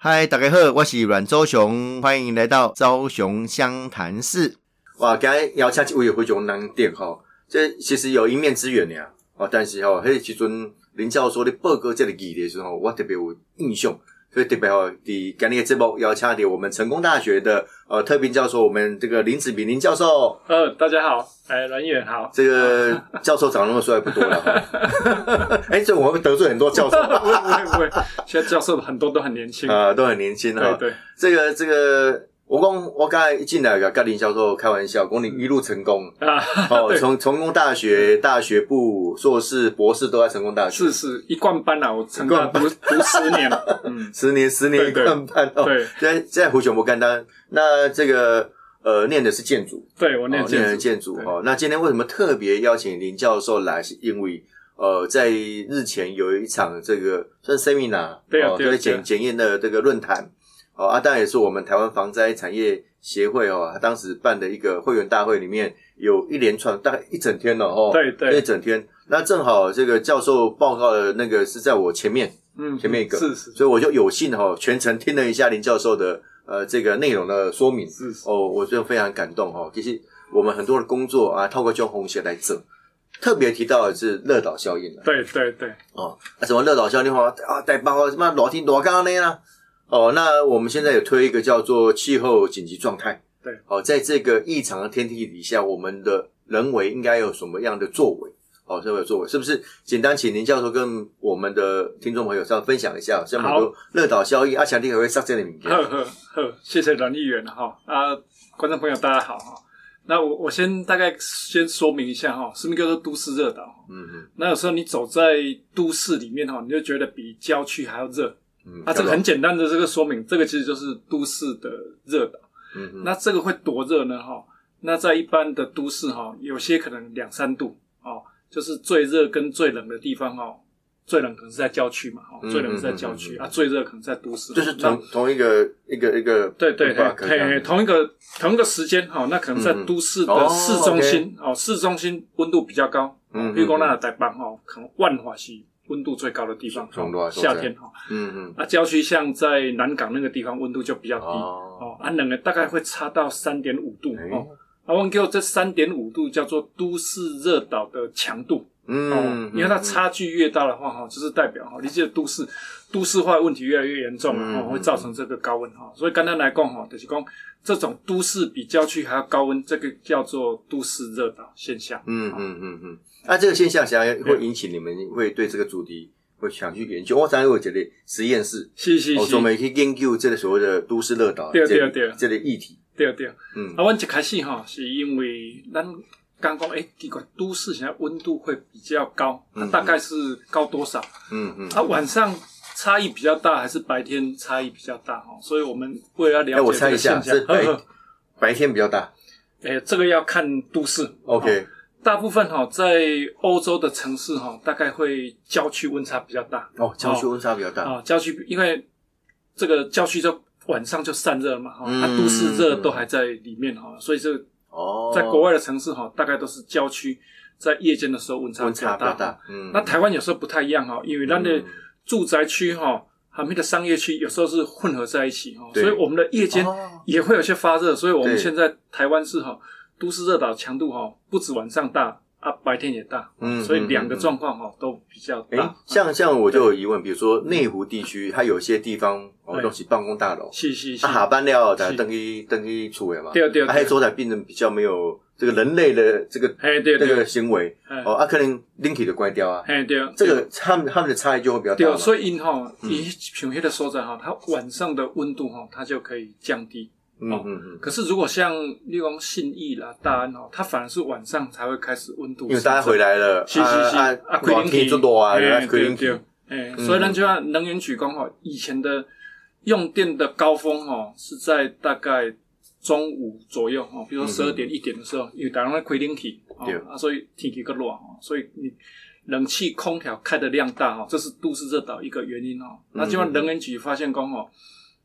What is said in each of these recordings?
嗨，大家好，我是阮周雄，欢迎来到周雄湘潭市。哇，刚才邀请一位非常难得哈，这其实有一面之缘呀。哦，但是吼，迄时阵林教授咧报告这个议题的时候，我特别有印象。所以特别好，第今日嘅节目邀请到我们成功大学的呃特聘教授，我们这个林子炳林教授。呃，大家好，哎，阮远好。这个 教授长那么帅不多了哈。哎，这我们得罪很多教授。不会不会不会，现在教授很多都很年轻啊，都很年轻哈。对对，这个这个。我讲，我刚才一进来，跟林教授开玩笑，讲你一路成功 啊！哦，从成功大学、大学部、硕士、博士都在成功大学，是是一贯班啊！我成功读读十年，嗯，十年十年一贯班哦。对，在在胡雄不干单，那这个呃，念的是建筑，对我念念的建筑哈。那今天为什么特别邀请林教授来？是因为呃，在日前有一场这个算 seminar，对啊，对检检验的这个论坛。哦，啊，当然也是我们台湾防灾产业协会哦，他当时办的一个会员大会里面有一连串大概一整天了哦，对对，一整天。那正好这个教授报告的那个是在我前面，嗯，前面一个，是是，所以我就有幸哈全程听了一下林教授的呃这个内容的说明，是是哦，我就非常感动哦。其实我们很多的工作啊，透过用红鞋来整，特别提到的是热岛效应对对对，哦，啊什么热岛效应话啊，带包括什么裸天裸刚呢啦。哦，那我们现在有推一个叫做气候紧急状态。对，哦，在这个异常的天气底下，我们的人为应该有什么样的作为？哦，什么作为？是不是简单请林教授跟我们的听众朋友稍微分享一下？像很多热岛效应，阿强弟还会上这里面。呵呵呵，谢谢阮议员哈啊，观众朋友大家好哈。那我我先大概先说明一下哈，什么叫做都市热岛？嗯嗯。那有时候你走在都市里面哈，你就觉得比郊区还要热。啊，这个很简单的这个说明，这个其实就是都市的热岛。嗯，那这个会多热呢？哈，那在一般的都市哈，有些可能两三度哦，就是最热跟最冷的地方哦，最冷可能是在郊区嘛，哈，最冷是在郊区啊，最热可能在都市。就是同同一个一个一个对对对，同一个同一个时间哈，那可能在都市的市中心哦，市中心温度比较高，嗯，比如说那台北哈，可能万华西。温度最高的地方，夏天哈，嗯嗯，啊，郊区像在南港那个地方，温度就比较低哦，啊，冷的大概会差到三点五度哦，啊，我们叫这三点五度叫做都市热岛的强度，嗯，因为它差距越大的话哈，就是代表哈，你这个都市都市化问题越来越严重了哈，会造成这个高温哈，所以刚才来讲哈，就是讲这种都市比郊区还要高温，这个叫做都市热岛现象，嗯嗯嗯嗯。那这个现象想会引起你们会对这个主题会想去研究。我常有觉得实验室，是是是，我们去研究这个所谓的都市热岛，对对对，这个议题，对对，嗯。啊，我一开始哈，是因为咱刚讲，诶，这个都市现在温度会比较高，大概是高多少？嗯嗯。啊，晚上差异比较大，还是白天差异比较大？哈，所以我们为了了解这个现象，白白天比较大。诶，这个要看都市。OK。大部分哈，在欧洲的城市哈，大概会郊区温差比较大。哦，郊区温差比较大。啊，郊区因为这个郊区就晚上就散热嘛，哈，它都市热都还在里面哈，所以这哦，在国外的城市哈，大概都是郊区在夜间的时候温差温差比较大。嗯，那台湾有时候不太一样哈，因为它的住宅区哈，旁边的商业区有时候是混合在一起哈，所以我们的夜间也会有些发热，所以我们现在台湾是哈。都市热岛强度哈不止晚上大啊，白天也大，嗯，所以两个状况哈都比较大。像像我就有疑问，比如说内湖地区，它有些地方哦都是办公大楼，是是是，下班了才登记登记出位嘛，对对，还有周台病人比较没有这个人类的这个哎对这个行为哦，啊可能 link 的关掉啊，哎对，这个他们他们的差异就会比较大。所以因哈，你像黑的所在哈，它晚上的温度哈，它就可以降低。嗯嗯嗯，可是如果像例如信义啦、大安哦，它反而是晚上才会开始温度，因为大家回来了，是是是，啊，亏零体多啊，亏零体，哎，所以呢就要能源局讲吼，以前的用电的高峰哦，是在大概中午左右哦，比如说十二点一点的时候，因为大家在亏零体，啊，所以天气更热哦，所以你冷气空调开的量大哦，这是都市热岛一个原因哦。那就能源局发现讲哦，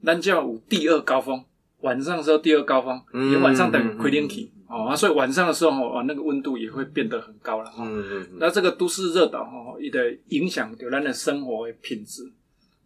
咱就要有第二高峰。晚上的时候第二高峰，也晚上等亏天气。哦，所以晚上的时候哦，那个温度也会变得很高了哈。那这个都市热岛哈，也的影响对咱的生活品质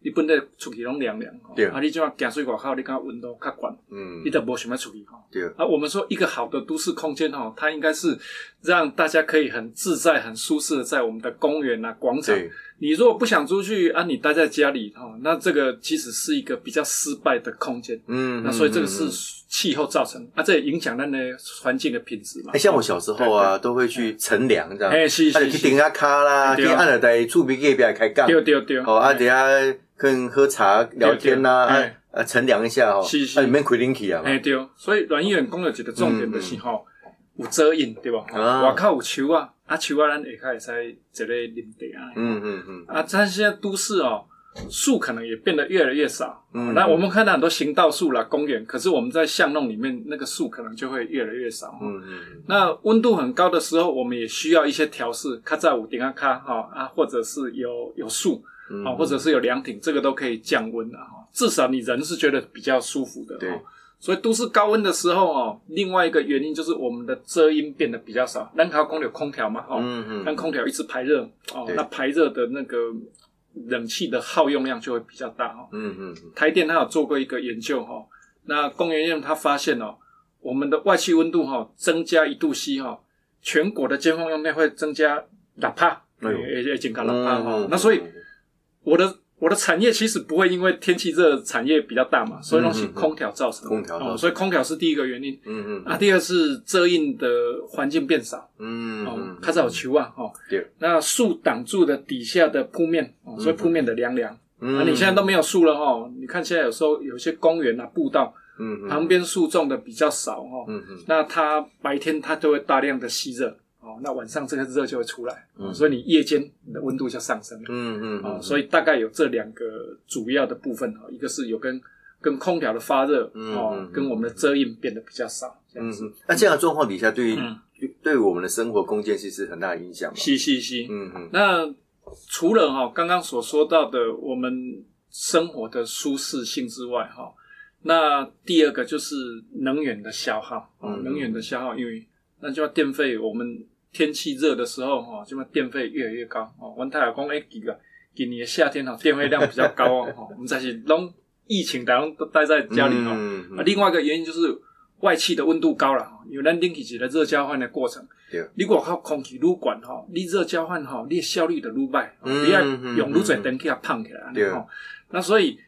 你本来出去拢凉凉，对。啊，你即马行水外口，你感觉温度较悬，嗯。你，都无想要出去吼。对，啊，我们说一个好的都市空间哈，它应该是让大家可以很自在、很舒适的在我们的公园啊、广场。对，你如果不想出去啊，你待在家里哈，那这个其实是一个比较失败的空间。嗯，那所以这个是气候造成，啊，这也影响咱的环境的品质嘛。哎，像我小时候啊，都会去乘凉，这样，哎，是是去顶，下卡啦，去对按了在厝边隔壁开杠，对对对。哦，啊，等下跟喝茶聊天呐，啊啊，乘凉一下哦，是是。啊，里面开冷气啊嘛。哎，对，所以阮议员讲了一个重点就是吼，有遮阴对吧？嗯啊。外口有树啊，啊树啊，咱下骹会使一个啉茶啊。嗯嗯嗯，啊，但现在都市哦，树可能也变得越来越少。嗯那我们看到很多行道树啦、公园，可是我们在巷弄里面那个树可能就会越来越少。嗯嗯那温度很高的时候，我们也需要一些调试，卡在五顶啊卡哈啊，或者是有有树嗯，啊，或者是有凉亭，这个都可以降温的哈。至少你人是觉得比较舒服的。对哦所以都市高温的时候哦，另外一个原因就是我们的遮阴变得比较少。咱靠空有空调嘛，哦，嗯嗯，让空调一直排热哦，那排热的那个冷气的耗用量就会比较大哦。嗯嗯台电它有做过一个研究哈，那工研院它发现哦，我们的外气温度哈增加一度 C 哈，全国的尖峰用电会增加六帕，哎呦也也减高六帕哈嗯。那所以我的我的产业其实不会因为天气热产业比较大嘛，所以东西空调造成的，空调哦，所以空调是第一个原因。嗯嗯啊，第二是遮阴的环境变少。哦嗯嗯，，较早有球啊，哦，对，那树挡住的底下的铺面，哦，所以铺面的凉凉。嗯那你现在都没有树了哦，你看现在有时候有些公园啊、步道嗯嗯。旁边树种的比较少哦，嗯嗯。那它白天它就会大量的吸热，哦，那晚上这个热就会出来，所以你夜间你的温度就上升了，嗯嗯哦，所以大概有这两个主要的部分哈，一个是有跟跟空调的发热嗯哦嗯，跟我们的遮阴变得比较少，这样子，那这样的状况底下，对于嗯。对我们的生活空间其实很大的影响嘛。吸吸吸，嗯嗯。那除了哈刚刚所说到的我们生活的舒适性之外哈，那第二个就是能源的消耗啊，嗯。能源的消耗，因为那就要电费，我们天气热的时候哈，就要电费越来越高哦。阮太太讲，哎，几个今年的夏天哈，电费量比较高哦，哈我们在是拢疫情，大家都待在家里哈。嗯啊，另外一个原因就是外气的温度高了，因为咱冷气是个热交换的过程。对你如果靠空气愈管吼，你热交换吼，你的效率就愈歹，嗯你要嗯用愈侪灯去它胖起来。对吼那所以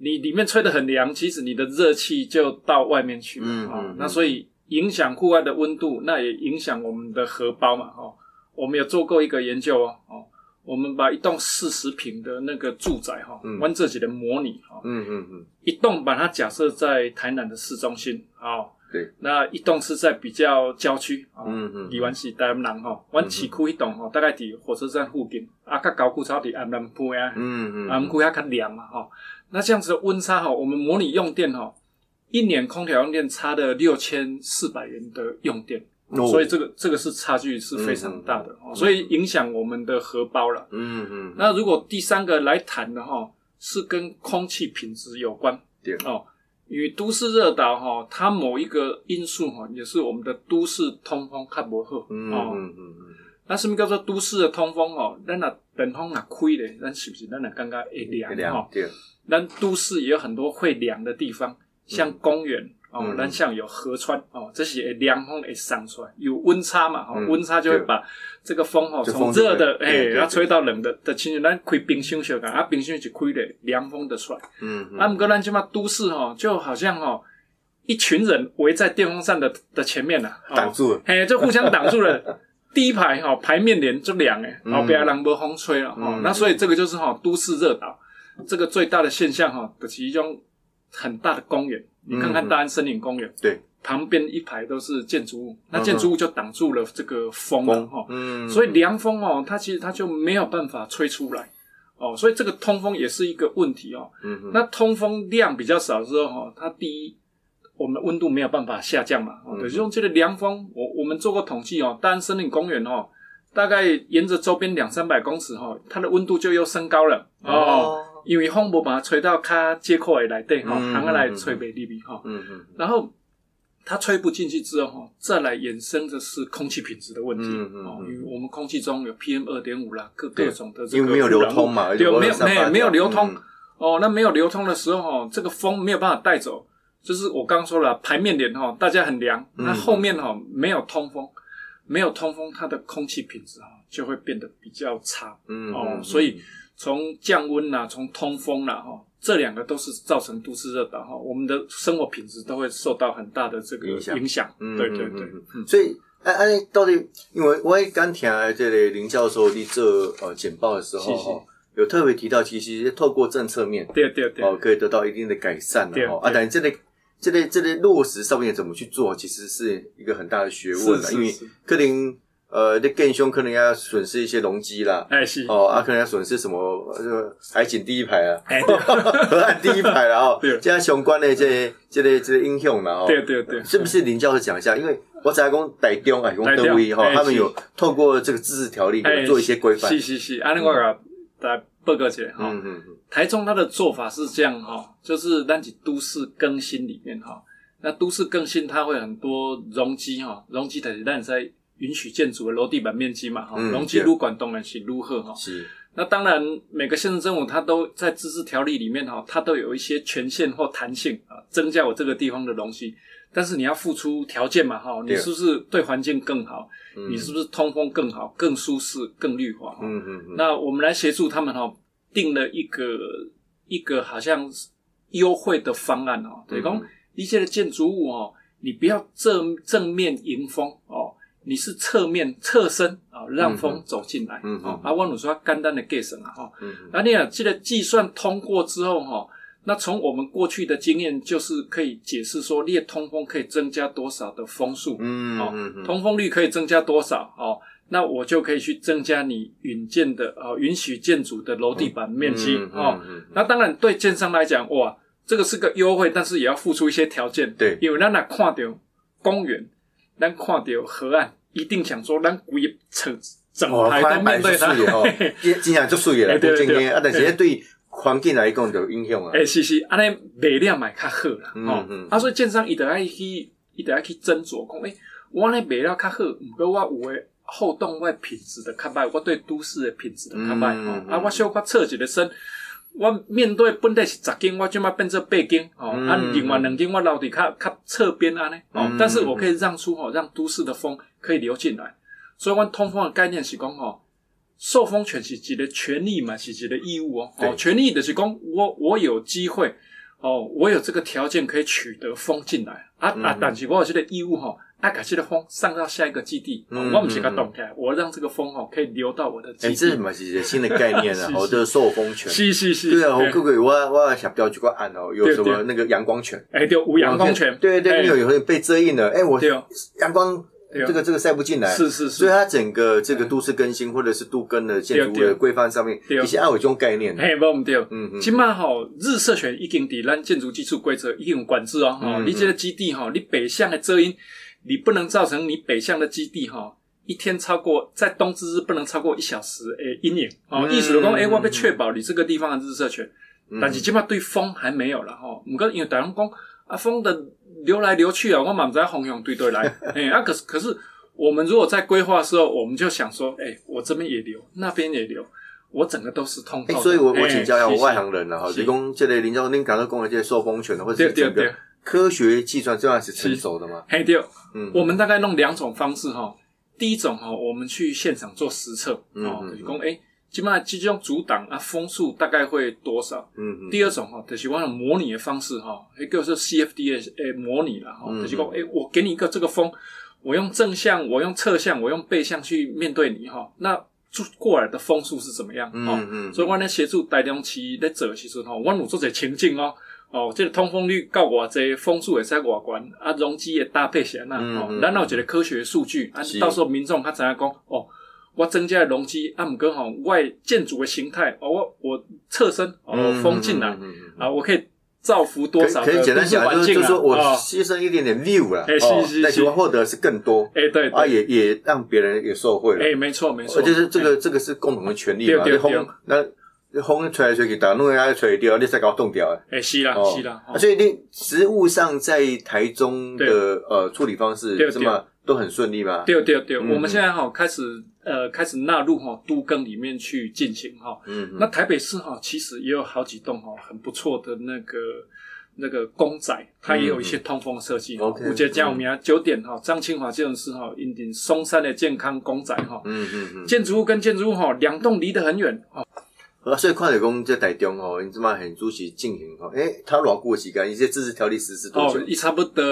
你里面吹得很凉，其实你的热气就到外面去了。啊嗯嗯那所以影响户外的温度，那也影响我们的荷包嘛。哈，我们有做过一个研究哦，哦，我们把一栋四十平的那个住宅哈，嗯。玩这几的模拟哈，嗯嗯嗯，一栋把它假设在台南的市中心，哦，对，那一栋是在比较郊区，哦，嗯嗯宜湾市台南人吼，阮市区迄栋哈，大概伫火车站附近，啊，较高区草伫安南区啊，嗯嗯安南区遐较凉嘛，哈，那这样子的温差哈，我们模拟用电吼，一年空调用电差了六千四百元的用电，哦所以这个这个是差距是非常大的，哦所以影响我们的荷包了。嗯嗯，那如果第三个来谈的哈，是跟空气品质有关。对哦，因为都市热岛哈，它某一个因素哈，也是我们的都市通风较不好。嗯哦，嗯嗯那什么叫做都市的通风哦？咱若冷风若开咧，咱是不是咱若感觉会凉嗯，哈凉？对，咱都市也有很多会凉的地方，像公园。哦嗯，咱像有河川哦，这些会凉风会上出来，有温差嘛，哦，嗯温差就会把这个风哦从热的哎，后吹到冷的的亲像咱开冰箱小讲，啊，冰箱就开咧凉风的出来。嗯嗯。啊，毋过咱即马都市吼，就好像吼一群人围在电风扇的的前面呐，哦。挡住了，嘿，就互相挡住了。第一排哈排面帘就凉诶，嗯。后边人无风吹了哈嗯，那所以这个就是哈都市热岛这个最大的现象哈，就是一种很大的公园。你看看大安森林公园，对，旁边一排都是建筑物，那建筑物就挡住了这个风了哈。嗯，所以凉风哦，它其实它就没有办法吹出来哦，所以这个通风也是一个问题哦。嗯嗯那通风量比较少之后哈，它第一我们温度没有办法下降嘛，对，就用这个凉风，我我们做过统计哦，大安森林公园哦，大概沿着周边两三百公尺哈，它的温度就又升高了哦，因为风无把它吹到它接口的内底哈，嗯行下来吹北入去哈，嗯嗯然后它吹不进去之后哈，再来衍生的是空气品质的问题。嗯嗯哦，嗯。因为我们空气中有 PM 二点五啦，各对各种的这个因为没有流通嘛，对，没有没没有没有流通。嗯，哦，那没有流通的时候哈，这个风没有办法带走，就是我刚刚说了排面帘哈，大家很凉，那后面哈没有通风，没有通风，它的空气品质哈就会变得比较差，嗯哦，所以从降温呐，从通风啦哈，这两个都是造成都市热岛哈，我们的生活品质都会受到很大的这个影响，对对对，所以。哎哎，到底因为我刚听这个林教授你做呃简报的时候哈，有特别提到，其实透过政策面，对对对，哦，可以得到一定的改善的哈。啊，但这类这类这类落实上面怎么去做，其实是一个很大的学问了，因为可能呃，这更凶，可能要损失一些容积啦，哎是。哦，啊，可能要损失什么这个海景第一排啊，河岸第一排啦哦，这样相关的这这类这英雄啦哦，对对对，是不是林教授讲一下？因为我只讲台中啊，讲德威哈，他们有透过这个自治条例做一些规范。是是是，安尼我甲大家报告起来哈。嗯嗯嗯。台中它的做法是这样哈，就是咱起都市更新里面哈，那都市更新它会很多容积哈，容积的咱在允许建筑的楼地板面积嘛哈，容积如管当然是如何哈。是。那当然每个县政府它都在自治条例里面哈，它都有一些权限或弹性啊，增加我这个地方的容积。但是你要付出条件嘛，哈，你是不是对环境更好？你是不是通风更好、更舒适、更绿化？嗯嗯嗯。那我们来协助他们哈，定了一个一个好像优惠的方案哦。等于讲一些的建筑物哦，你不要正正面迎风哦，你是侧面侧身啊，让风走进来。嗯嗯。啊，我鲁说简单的计算啊，哈。嗯嗯。那你啊，这个计算通过之后哈。那从我们过去的经验，就是可以解释说，列通风可以增加多少的风速，嗯，哦，通风率可以增加多少，哦，那我就可以去增加你允建的，哦，允许建筑的楼地板面积，哦，那当然对建商来讲，哇，这个是个优惠，但是也要付出一些条件，对，因为咱那看到公园，咱看到河岸，一定想说，咱规整整排都面对它，经经常做数了，对对对，啊，但是对。环境来讲就影响啊！诶，是是，安尼卖了买较好啦，哦，啊，所以建商伊得爱去，伊得爱去斟酌，讲诶，我呢卖了较好，毋过我有诶后动我品质的较歹，我对都市的品质的较歹，哦，啊，我小可侧一个身，我面对本来是十斤，我即马变成八斤，哦，啊，另外两间我留伫较较侧边安尼，哦，但是我可以让出哦，让都市的风可以流进来，所以我通风的概念是讲哦。受风权是一个权利嘛，是一个义务哦。哦，权利的是讲，我我有机会哦，我有这个条件可以取得风进来啊啊！但是我有这个义务哈，啊，把这个风上到下一个基地，我不是个动态，我让这个风哦可以流到我的基地。这是嘛是一个新的概念啊，我的受风权。是是是。对啊，我各位我我想标举个案哦，有什么那个阳光权？哎，对，无阳光权。对对，有有被遮阴了，哎，我阳光。这个这个塞不进来，是是是，所以它整个这个都市更新或者是都更的建筑的规范上面，一些爱有这种概念。嘿，不唔对，嗯嗯，起码吼日射权已经伫咱建筑技术规则已经有管制哦。哦，你这个基地哈，你北向的遮阴，你不能造成你北向的基地哈一天超过在冬至日不能超过一小时诶阴影。哦，意思就讲，诶，我要确保你这个地方的日射权，但是起码对风还没有了哈。唔过因为大人讲啊风的。流来流去啊，我满在红涌对对来，诶，啊可是可是我们如果在规划的时候，我们就想说，诶，我这边也流，那边也流，我整个都是通透。所以我我请教一下我外行人了哈，提供这类林教授，您感到公的这些受风权的或者整个科学计算这样是成熟的吗？嘿对，嗯，我们大概弄两种方式哈，第一种哈，我们去现场做实测，哦，提供哎。基本上这种阻挡啊，风速大概会多少？嗯嗯。第二种哈，就是我用模拟的方式哈，一个是 CFD 诶模拟了哈，就是讲诶，我给你一个这个风，我用正向，我用侧向，我用背向去面对你哈，那过来的风速是怎么样？嗯嗯。所以我呢协助大量期在做其实哈，我有做者情境哦，哦，这个通风率够偌济，风速也在偌关啊，容积也搭配起来那哦，然后一个科学数据啊，到时候民众他怎样讲哦？我增加容积，啊，姆哥好外建筑的形态，哦，我我侧身哦，风进来啊，我可以造福多少？可以简单讲，就是就说我牺牲一点点 view 了，哦，但希望获得是更多，哎，对，啊，也也让别人也受惠了，哎，没错没错，就是这个这个是共同的权利嘛，你风那风吹来吹去，打弄下吹掉，你再搞冻掉，哎，是啦是啦，所以你实物上在台中的呃处理方式，这么都很顺利吧？对对对，我们现在哈开始。呃开始纳入哈都更里面去进行哈。嗯。那台北市哈其实也有好几栋哈很不错的那个那个公仔，它也有一些通风设计。OK。五节江有名九点哈，张清华建筑师哈，引领松山的健康公仔哈。嗯嗯嗯。建筑物跟建筑物哈两栋离得很远哈。啊，所以看着讲在台中哦，你怎么很主席进行哈？诶，他偌久时间？一些自治条例实施多久？哦，一差不多，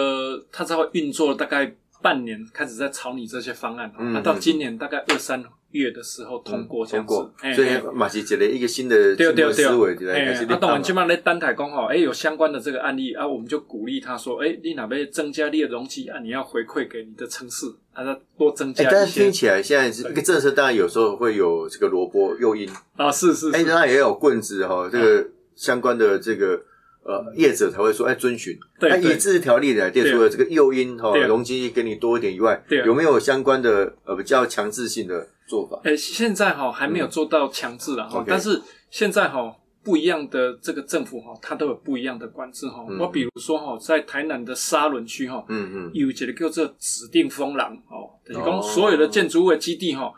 他才会运作大概半年，开始在草拟这些方案。嗯，那到今年大概二三月的时候通过，通过。所以马是一个一个新的思维对来开始。啊，当然，起码在单台讲哈，诶，有相关的这个案例啊，我们就鼓励他说，诶，你哪边增加你的容积啊？你要回馈给你的城市。还是多增加一些。但是听起来现在是一个政策，当然有时候会有这个萝卜诱因啊，是是。哎，当然也有棍子哈，这个相关的这个呃业者才会说，哎，遵循。对。以自治条例来列出了这个诱因哈，容积给你多一点以外，有没有相关的呃比较强制性的做法？哎，现在哈还没有做到强制了哈，但是现在哈。不一样的这个政府哈，它都有不一样的管制哈。我比如说哈，在台南的沙仑区哈，嗯嗯，有一个叫做指定风廊哦，等于讲所有的建筑物的基地哈，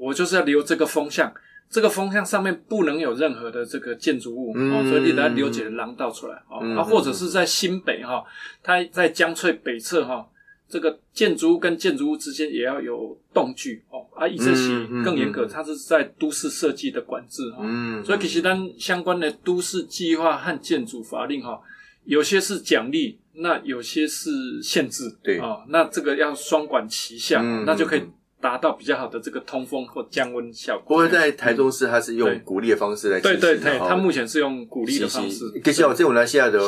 我就是要留这个风向，这个风向上面不能有任何的这个建筑物哦，所以你得要留几个廊道出来哦。啊，或者是在新北哈，它在江翠北侧哈。这个建筑物跟建筑物之间也要有动距哦，啊，以这些更严格，它是在都市设计的管制哈，所以其实咱相关的都市计划和建筑法令哈，有些是奖励，那有些是限制，对。啊，那这个要双管齐下，那就可以达到比较好的这个通风或降温效果。不过在台中市，它是用鼓励的方式来对对对，它目前是用鼓励的方式，其实这种来西亚的。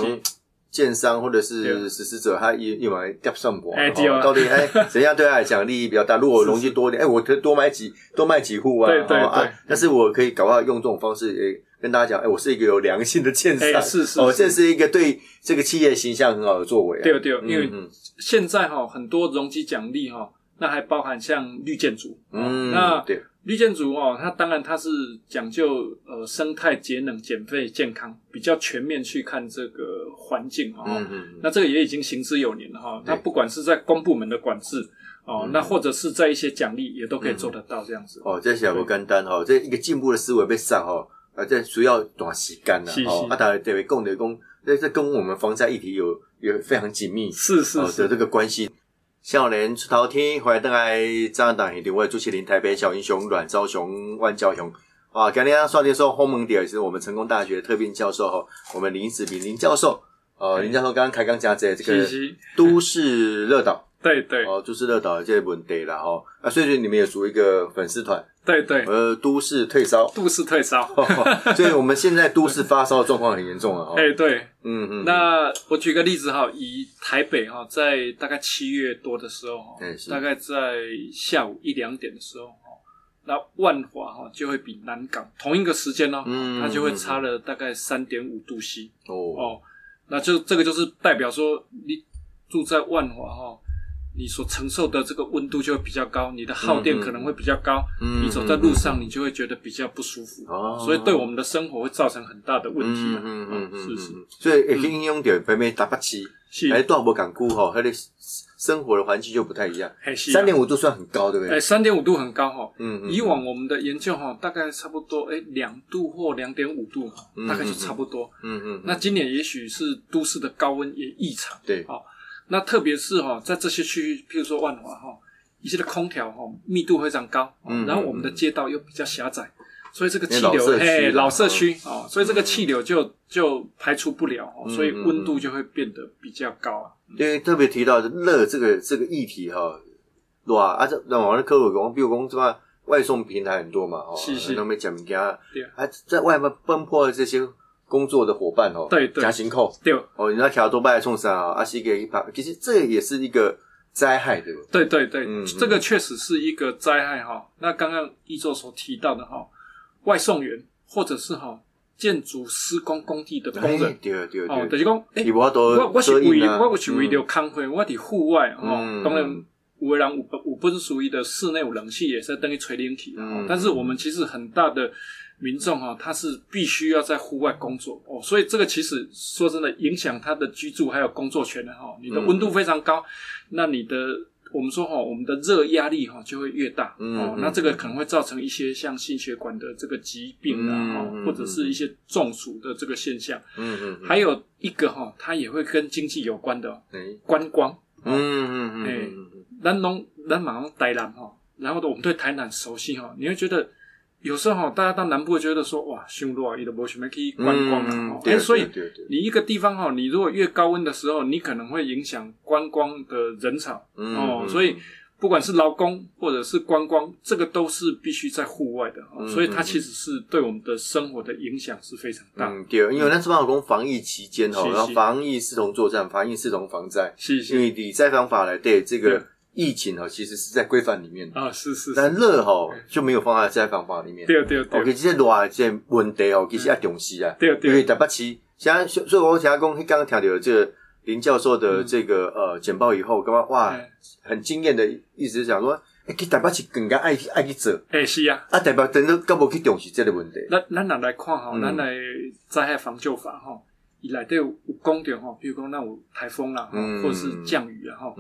建商或者是实施者，他一一买掉算过，到底哎 怎样对他来讲利益比较大？如果容积多点，哎，我可以多买几多卖几户啊，对对对。但是我可以搞到用这种方式，诶，跟大家讲，哎，我是一个有良心的建商，是是哦，这是一个对这个企业形象很好的作为。对对，因为现在哈很多容积奖励哈，那还包含像绿建筑，嗯，那对。绿建筑哦，它当然它是讲究呃生态节能、减费、健康，比较全面去看这个环境哦。嗯嗯。那这个也已经行之有年了哈。它不管是在公部门的管制哦，那或者是在一些奖励，也都可以做得到这样子。哦，这小不简单哦，这一个进步的思维被上哦，而这需要短时间了哦。啊，当然对共的供，这这跟我们房价议题有有非常紧密是是的这个关系。少年出头天，欢迎登来张党两位主持人台北小英雄阮昭雄、万教雄。哇，今天双天说鸿蒙点是我们成功大学特聘教授哈，我们林子炳林教授。呃，林教授刚刚开刚讲在这个都市热岛，对对，哦，都市热岛这问题了哈。啊，所以你们也组一个粉丝团。对对，呃，都市退烧，都市退烧，所以我们现在都市发烧状况很严重啊。哎，对，嗯嗯。那我举个例子哈，以台北哈，在大概七月多的时候哈，大概在下午一两点的时候哈，那万华哈就会比南港同一个时间哦，它就会差了大概三点五度 C 哦。哦，那就这个就是代表说你住在万华哈。你所承受的这个温度就会比较高，你的耗电可能会比较高，你走在路上你就会觉得比较不舒服，所以对我们的生活会造成很大的问题。嗯嗯嗯嗯，是是。所以也可以应用到北美大北七，哎，多少不港估哈，它的生活的环境就不太一样。三点五度算很高，对不对？哎，三点五度很高哈。嗯嗯。以往我们的研究哈，大概差不多哎两度或两点五度，大概就差不多。嗯嗯。那今年也许是都市的高温也异常。对。好。那特别是哈，在这些区域，譬如说万华哈，一些的空调哈密度非常高，然后我们的街道又比较狭窄，所以这个气流哎老社区哦，所以这个气流就就排除不了，所以温度就会变得比较高。因为特别提到热这个这个议题哈，对吧？啊，这那我们的客户讲，比如讲什么外送平台很多嘛，哦，那边讲物件，还在外面奔波的这些。工作的伙伴哦，对对，加薪扣，对。哦，你那条多拜冲上啊？阿西给一把，其实这也是一个灾害，对不？对？对对。对，这个确实是一个灾害哈。那刚刚一周所提到的哈，外送员或者是哈建筑施工工地的工人，对对对，哦，就是讲，哎，我我我是为我是为了康辉，我伫户外哈，当然有的人有有本属于的室内有冷气也是等于吹冷气，但是我们其实很大的。民众哈，他是必须要在户外工作哦，所以这个其实说真的，影响他的居住还有工作权的哈。你的温度非常高，那你的我们说哈，我们的热压力哈就会越大哦，那这个可能会造成一些像心血管的这个疾病啊，或者是一些中暑的这个现象。嗯嗯，还有一个哈，它也会跟经济有关的，观光。嗯嗯嗯，哎，南农南马上台南哈，然后呢，我们对台南熟悉哈，你会觉得。有时候哈，大家到南部觉得说哇，凶多啊，伊都无什么可以观光啊。哎，所以你一个地方哈，你如果越高温的时候，你可能会影响观光的人潮哦。所以不管是劳工或者是观光，这个都是必须在户外的。所以它其实是对我们的生活的影响是非常大。嗯，对，因为那是办公防疫期间哦，然后防疫视同作战，防疫视同防灾。是是。因为理灾方法来对这个。疫情哈，其实是在规范里面啊，是是，但热哈就没有放在在方法里面。对对对。OK，这些热这些问题哦，其实要重视啊。对对。因为台北市，现在所以我想讲，刚刚听到这个林教授的这个呃简报以后，刚刚哇，很惊艳的意思是讲说，哎，去台北市更加爱爱去做。哎，是啊。啊，代表真的根本去重视这个问题。咱咱来来看哈，咱来灾害防救法哈。以来都有讲到哈，比如讲那有台风啦，或者是降雨啊哈，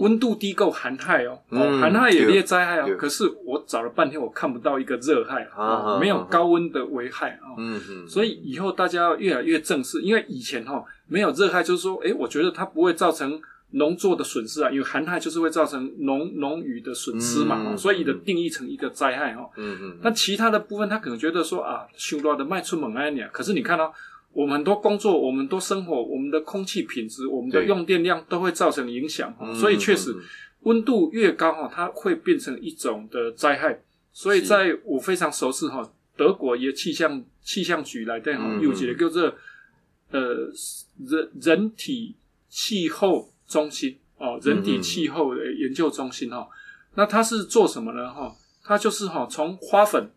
温度低够寒害哦，寒害也列灾害哦。可是我找了半天，我看不到一个热害啊，没有高温的危害啊。嗯所以以后大家要越来越正视，因为以前哈没有热害，就是说，哎，我觉得它不会造成农作的损失啊，因为寒害就是会造成农农渔的损失嘛，所以的定义成一个灾害哈。嗯嗯。那其他的部分，他可能觉得说啊，修罗的卖出猛安尼啊，可是你看到。我们很多工作，我们多生活，我们的空气品质，我们的用电量都会造成影响所以确实，温度越高哈，它会变成一种的灾害。所以在我非常熟悉哈，德国一个气象气象局来的哈，有几个叫做呃人人体气候中心哦，人体气候的研究中心哈。那它是做什么呢哈？它就是哈从花粉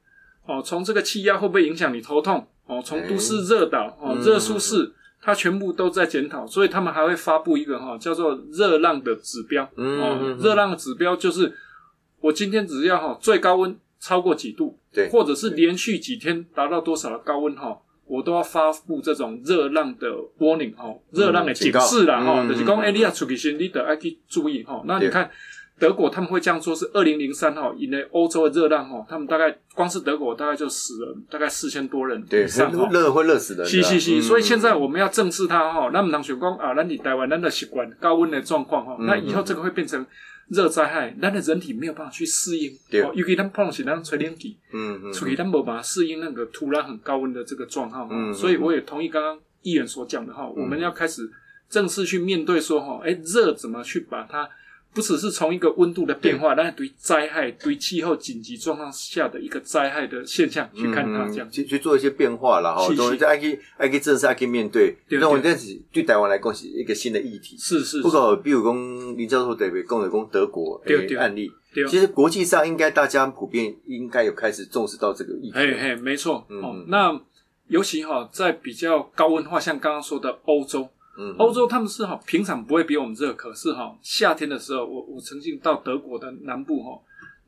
哦，从这个气压会不会影响你头痛？哦，从都市热岛哦，热舒适，它全部都在检讨，所以他们还会发布一个哈叫做热浪的指标。哦，热浪的指标就是我今天只要哈最高温超过几度，对，或者是连续几天达到多少的高温哈，我都要发布这种热浪的 warning 哈，热浪的警示啦哈，就是讲哎你要出去先，你得要去注意哈。那你看。德国他们会这样说：是二零零三号以内欧洲的热浪哈，他们大概光是德国大概就死了大概四千多人以上哈，热会热死人。是是是，所以现在我们要正视它哈。那么能选光啊，那你台湾人的习惯高温的状况哈，那以后这个会变成热灾害，那的人体没有办法去适应。对，尤其他们碰起那吹冷气，嗯嗯，所以他们没办法适应那个突然很高温的这个状况。嗯，所以我也同意刚刚议员所讲的哈，我们要开始正式去面对说哈，哎，热怎么去把它。不只是从一个温度的变化，但是对灾害、对气候紧急状况下的一个灾害的现象去看它，这样去去做一些变化了哈。总之，还可以还可以正视，还可以面对。那我这是对台湾来讲是一个新的议题。是是。不过，比如讲林教授特别讲的讲德国的案例，其实国际上应该大家普遍应该有开始重视到这个议题。嘿嘿，没错。嗯，那尤其哈在比较高温化，像刚刚说的欧洲。欧洲他们是哈，平常不会比我们热，可是哈，夏天的时候，我我曾经到德国的南部哈，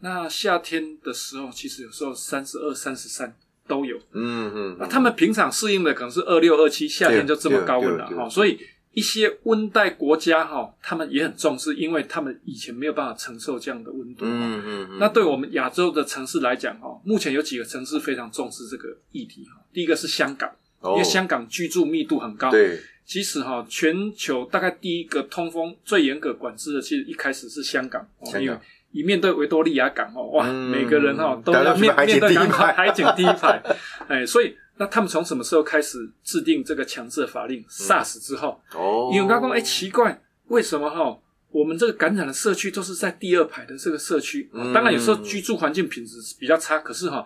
那夏天的时候，其实有时候三十二、三十三都有。嗯嗯，那他们平常适应的可能是二六、二七，夏天就这么高温了哈。所以一些温带国家哈，他们也很重视，因为他们以前没有办法承受这样的温度。嗯嗯嗯。那对我们亚洲的城市来讲哈，目前有几个城市非常重视这个议题哈。第一个是香港，因为香港居住密度很高。对。其实哈，全球大概第一个通风最严格管制的，其实一开始是香港，因为以面对维多利亚港哦，哇，每个人哈都要面面对港海 海景第一排，哎，所以那他们从什么时候开始制定这个强制法令？SARS 之后，哦，因为刚刚哎奇怪，为什么哈我们这个感染的社区都是在第二排的这个社区？当然有时候居住环境品质比较差，可是哈。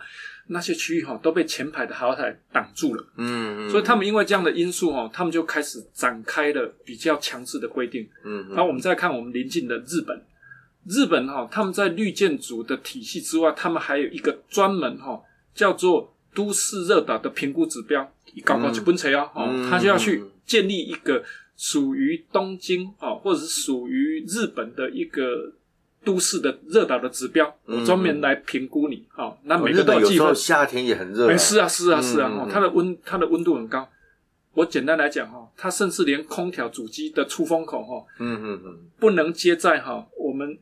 那些区域哈都被前排的豪宅挡住了，嗯嗯，所以他们因为这样的因素哈，他们就开始展开了比较强制的规定，嗯，然后我们再看我们邻近的日本，日本哈他们在绿建筑的体系之外，他们还有一个专门哈叫做都市热岛的评估指标，搞搞就不扯哦，哦，他就要去建立一个属于东京哦，或者是属于日本的一个。都市的热岛的指标，我专门来评估你。好，那每个都有计分。夏天也很热。是啊，是啊，是啊。它的温，它的温度很高。我简单来讲哈，它甚至连空调主机的出风口哈，嗯嗯嗯，不能接在哈我们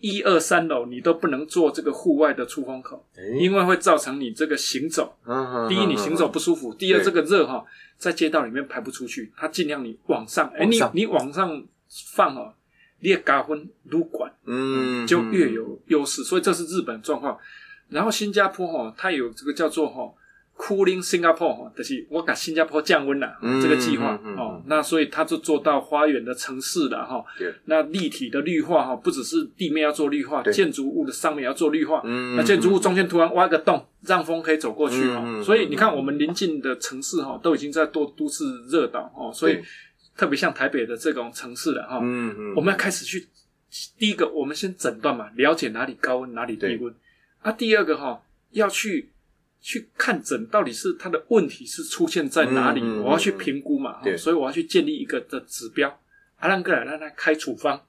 一二三楼你都不能做这个户外的出风口，因为会造成你这个行走。第一，你行走不舒服；第二，这个热哈在街道里面排不出去。它尽量你往上，哎，你你往上放哦，越高温撸管，嗯，就越有优势。所以这是日本状况。然后新加坡哈，它有这个叫做哈。Cooling Singapore 就是我把新加坡降温了这个计划哦，那所以它就做到花园的城市了哈。那立体的绿化哈，不只是地面要做绿化，建筑物的上面要做绿化。那建筑物中间突然挖个洞，让风可以走过去哈。所以你看，我们邻近的城市哈，都已经在做都市热岛哦。所以特别像台北的这种城市了哈。嗯嗯我们要开始去第一个，我们先诊断嘛，了解哪里高温，哪里低温。啊，第二个哈，要去。去看诊到底是它的问题是出现在哪里，我要去评估嘛，所以我要去建立一个的指标。阿兰格来让他开处方，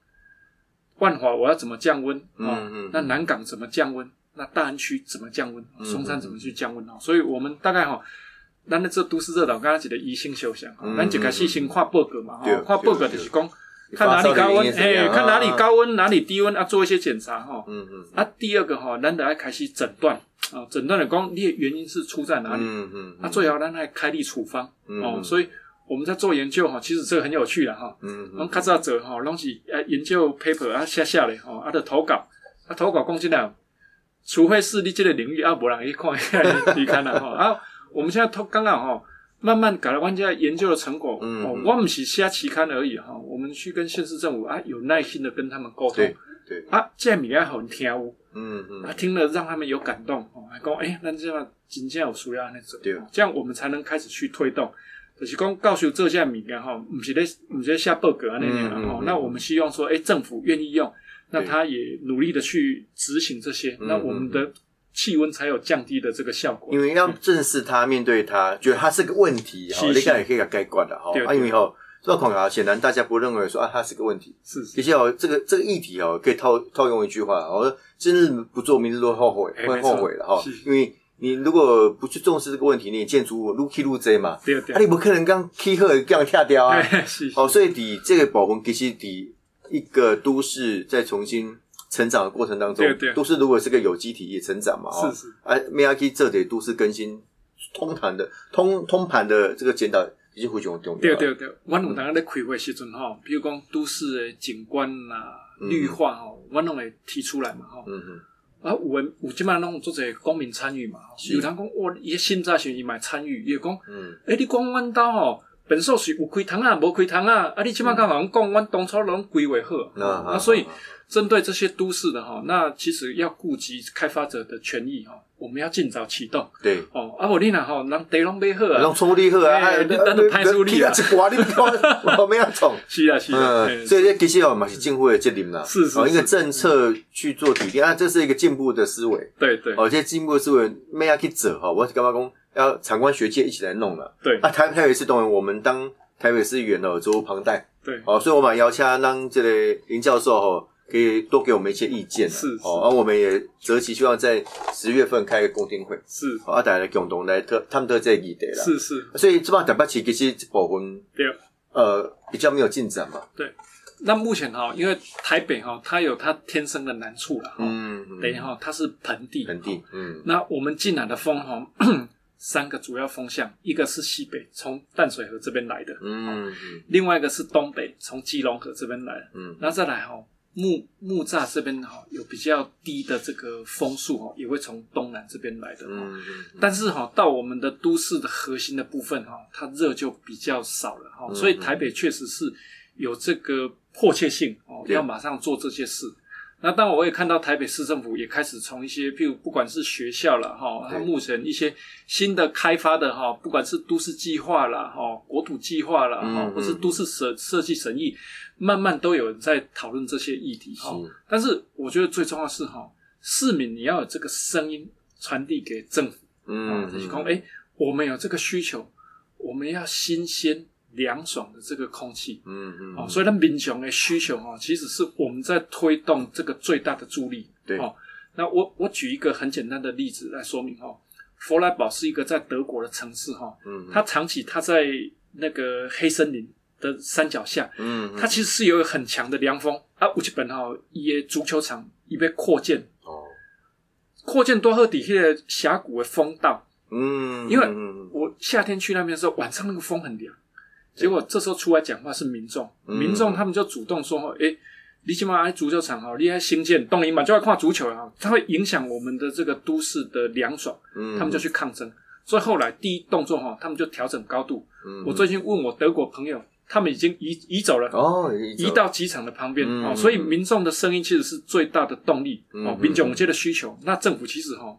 万华我要怎么降温啊？那南港怎么降温？那大安区怎么降温？松山怎么去降温啊？所以我们大概哈，咱的这都市热岛，刚刚讲的宜兴休想，咱就开始先画报告嘛，画报告就是讲。看哪里高温，哎，看哪里高温，哪里低温啊，做一些检查哈。嗯嗯。啊，第二个哈，咱得要开始诊断啊，诊断的讲，你原因是出在哪里？嗯嗯。啊，最好咱来开立处方哦。所以我们在做研究哈，其实这个很有趣的哈。嗯嗯。看这者哈，拢是呃研究 paper 啊写下来哈，啊的投稿，啊投稿讲起来，除非是你这个领域啊，无人去看，你看了哈。啊，我们现在投刚刚哈。慢慢改了，玩家研究的成果，哦，我们是瞎期刊而已哈。我们去跟县市政府啊，有耐心的跟他们沟通，对啊，这样也很听，嗯嗯，啊，听了让他们有感动，哦，还讲哎，那这样真正有需要那种，对，这样我们才能开始去推动。就是讲告诉这些民间哈，不是在不是在下报告啊那样哈。那我们希望说，哎，政府愿意用，那他也努力的去执行这些，那我们的。气温才有降低的这个效果，因为要正视它，面对它，觉得它是个问题，哈，你看也可以给概括的，哈，啊，因为哈，这个恐啊，显然大家不认为说啊，它是个问题，是，其实哦，这个这个议题哦，可以套套用一句话，我说今日不做，明日都后悔，会后悔了哈，因为你如果不去重视这个问题，你建筑物撸 K 撸 Z 嘛，对对，啊，你不可能刚 K 赫这样跳掉啊，哦，所以底这个保温其实底一个都市再重新。成长的过程当中，都市如果是个有机体也成长嘛，是是。哎，MIT 这得都市更新通盘的通通盘的这个检讨已经非常重要。对对对，我有当在开会时阵哈，比如讲都市的景观啊、绿化哈，我拢会提出来嘛哈。嗯嗯。啊，有诶有即摆拢做者公民参与嘛，有人讲哇，伊现在是伊买参与，伊讲，嗯，诶，你讲阮兜吼，本数是有开通啊，无开通啊，啊，你即摆甲我讲，阮当初拢规划好，啊，所以。针对这些都市的哈，那其实要顾及开发者的权益哈，我们要尽早启动。对哦，啊，我你那哈，让地龙买好啊，让处理好啊，你等等排除力啊，一挂你看，我们要冲。是啊，是啊，所以这其实哦，嘛是政府的责任啦，是是，一个政策去做底定啊，这是一个进步的思维。对对，哦，这进步的思维没要去走哈，我是干嘛讲要参观学界一起来弄了。对啊，台台北市动员我们当台北市议员的做旁贷。对，哦，所以我们邀请让这个林教授哈。可以多给我们一些意见是哦，而我们也择期希望在十月份开个公听会，是。啊，大家共同来特他们都在议题了，是是，所以这帮台北市其实这部分对，呃，比较没有进展嘛，对。那目前哈，因为台北哈，它有它天生的难处了哈，嗯，等于哈，它是盆地，盆地，嗯，那我们进来的风哈，三个主要风向，一个是西北，从淡水河这边来的，嗯，另外一个是东北，从基隆河这边来，嗯，那再来哈。木木栅这边哈有比较低的这个风速哈，也会从东南这边来的哈。但是哈到我们的都市的核心的部分哈，它热就比较少了哈。所以台北确实是有这个迫切性哦，要马上做这些事。那当然我也看到台北市政府也开始从一些譬如不管是学校了哈，它目前一些新的开发的哈，不管是都市计划了哈，国土计划了哈，或是都市设设计审议。慢慢都有人在讨论这些议题哈，但是我觉得最重要是哈，市民你要有这个声音传递给政府，嗯，就是说，哎，我们有这个需求，我们要新鲜凉爽的这个空气，嗯嗯，哦，所以呢，民雄的需求哈，其实是我们在推动这个最大的助力，对，哦，那我我举一个很简单的例子来说明哦，佛莱堡是一个在德国的城市哈，嗯，它长期它在那个黑森林。的山脚下，嗯，它其实是有很强的凉风。啊。有一本哈，伊足球场已被扩建。哦，扩建多好底下的峡谷的风道，嗯，因为我夏天去那边的时候，晚上那个风很凉，结果这时候出来讲话是民众，民众他们就主动说，哎，你起码来足球场哈，你还新建东林嘛，就要看足球啊，它会影响我们的这个都市的凉爽，嗯，他们就去抗争，所以后来第一动作哈，他们就调整高度。我最近问我德国朋友。他们已经移移走了哦，移到机场的旁边哦，所以民众的声音其实是最大的动力哦，民众接的需求，那政府其实哈，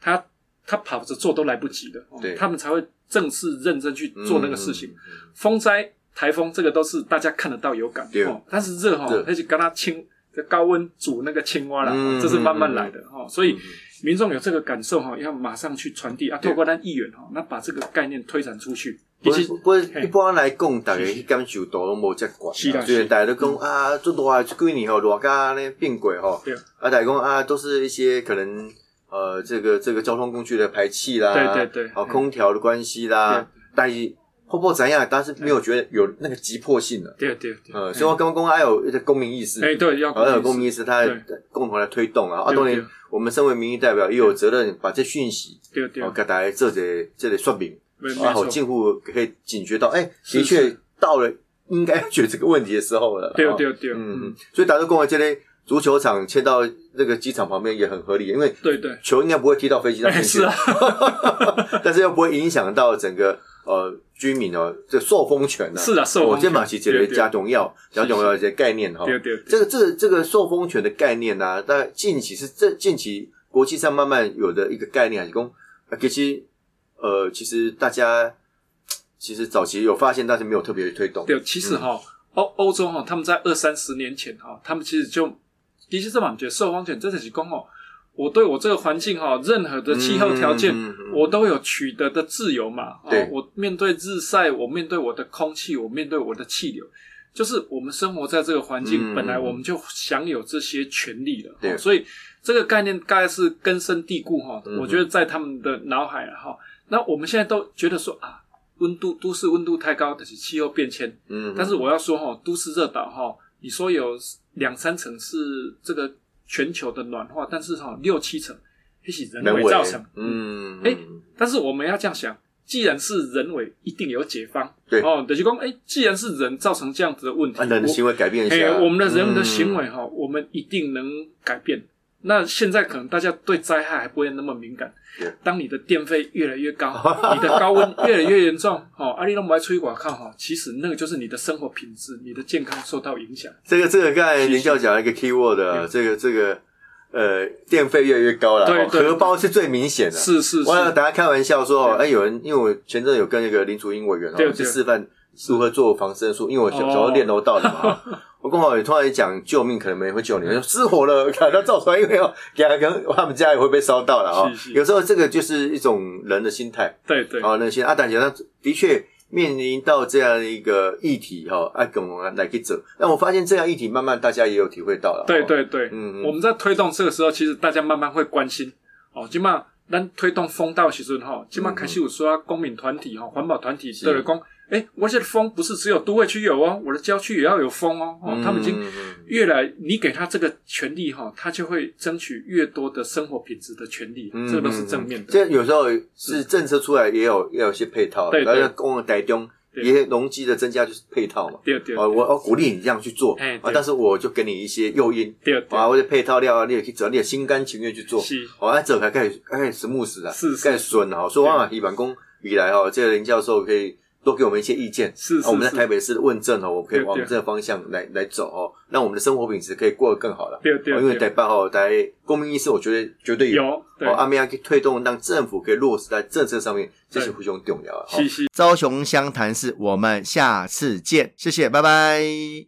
他他跑着做都来不及的，对，他们才会正式认真去做那个事情。风灾、台风这个都是大家看得到有感哦，但是热哈，而且跟他青高温煮那个青蛙了，这是慢慢来的哈，所以民众有这个感受哈，要马上去传递啊，透过那议员哈，那把这个概念推展出去。不不，一般来讲，大家去感受度拢无遮悬，所以大家都讲啊，做热几年吼，热家呢变贵吼，啊，大家讲啊，都是一些可能呃，这个这个交通工具的排气啦，对对对，好空调的关系啦，但是会不会怎样？但是没有觉得有那个急迫性的，对对对，呃，所以我刚刚还有一个公民意识，哎，对，要有公民意识，他共同来推动啊，啊，当然我们身为民意代表也有责任把这讯息，对对，给大家做这这里说明。然后近乎可以警觉到，哎，的确到了应该解决这个问题的时候了。对对对，嗯，所以打工公园这类足球场迁到那个机场旁边也很合理，因为对对，球应该不会踢到飞机上面去，但是又不会影响到整个呃居民哦，这受风权呢？是啊，受风权。我先把其解决加农药、加农药一些概念哈。对对，这个这个这个受风权的概念呢，在近期是这近期国际上慢慢有的一个概念，还是讲其实。呃，其实大家其实早期有发现，但是没有特别推动。对，其实哈，欧欧洲哈，他们在二三十年前哈，他们其实就的确这么觉得，受风险真的是讲哦，我对我这个环境哈，任何的气候条件，我都有取得的自由嘛。哦，我面对日晒，我面对我的空气，我面对我的气流，就是我们生活在这个环境，本来我们就享有这些权利了。对，所以这个概念大概是根深蒂固哈。我觉得在他们的脑海哈。那我们现在都觉得说啊，温度都市温度太高，但是气候变迁。嗯，但是我要说哈，都市热岛哈，你说有两三层是这个全球的暖化，但是哈六七层还是人为造成。嗯，哎，但是我们要这样想，既然是人为，一定有解方。对哦，等于说，哎，既然是人造成这样子的问题，人的行为改变一下，我们的人的行为哈，我们一定能改变。那现在可能大家对灾害还不会那么敏感。当你的电费越来越高，你的高温越来越严重，哦，阿里都不爱吹管靠哈，其实那个就是你的生活品质、你的健康受到影响。这个这个刚才林教讲一个 key word，这个这个呃，电费越来越高了，荷包是最明显的。是是，我要大家开玩笑说，哎，有人因为我前阵有跟那个林楚英委员哦去示范如何做防身术，因为我小时候练柔道的嘛。我刚好也突然讲救命，可能没人会救你。说失火了，看到造船，因为要给他跟他们家也会被烧到了啊。有时候这个就是一种人的心态。对对。哦，那些阿胆姐他的确面临到这样的一个议题哈，爱跟我们来去走。但我发现这样议题慢慢大家也有体会到了。对对对，嗯嗯。我们在推动这个时候，其实大家慢慢会关心哦。起码咱推动风道时阵哈，起码开始有说公民团体哈、环保团体对来讲。哎，我的风不是只有都会区有哦，我的郊区也要有风哦。哦，他们已经越来，你给他这个权利哈，他就会争取越多的生活品质的权利，这个都是正面的。这有时候是政策出来也有也有些配套，对对，公共台中一些农机的增加就是配套嘛。对对，我我鼓励你这样去做，啊，但是我就给你一些诱因，对啊，或者配套料啊，你也可以只要你也心甘情愿去做，是，哦，那这才开始开始木死啊，是。开始顺啊，说啊，一板工以来哈，这个林教授可以。多给我们一些意见，是我们在台北市问政哦，我们可以往这个方向来来走哦，让我们的生活品质可以过得更好了。对对，因为台办哦，台公民意识，我觉得绝对有。哦，阿米亚可以推动，让政府可以落实在政策上面，这是非常重要。谢谢。朝雄湘潭市，我们下次见，谢谢，拜拜。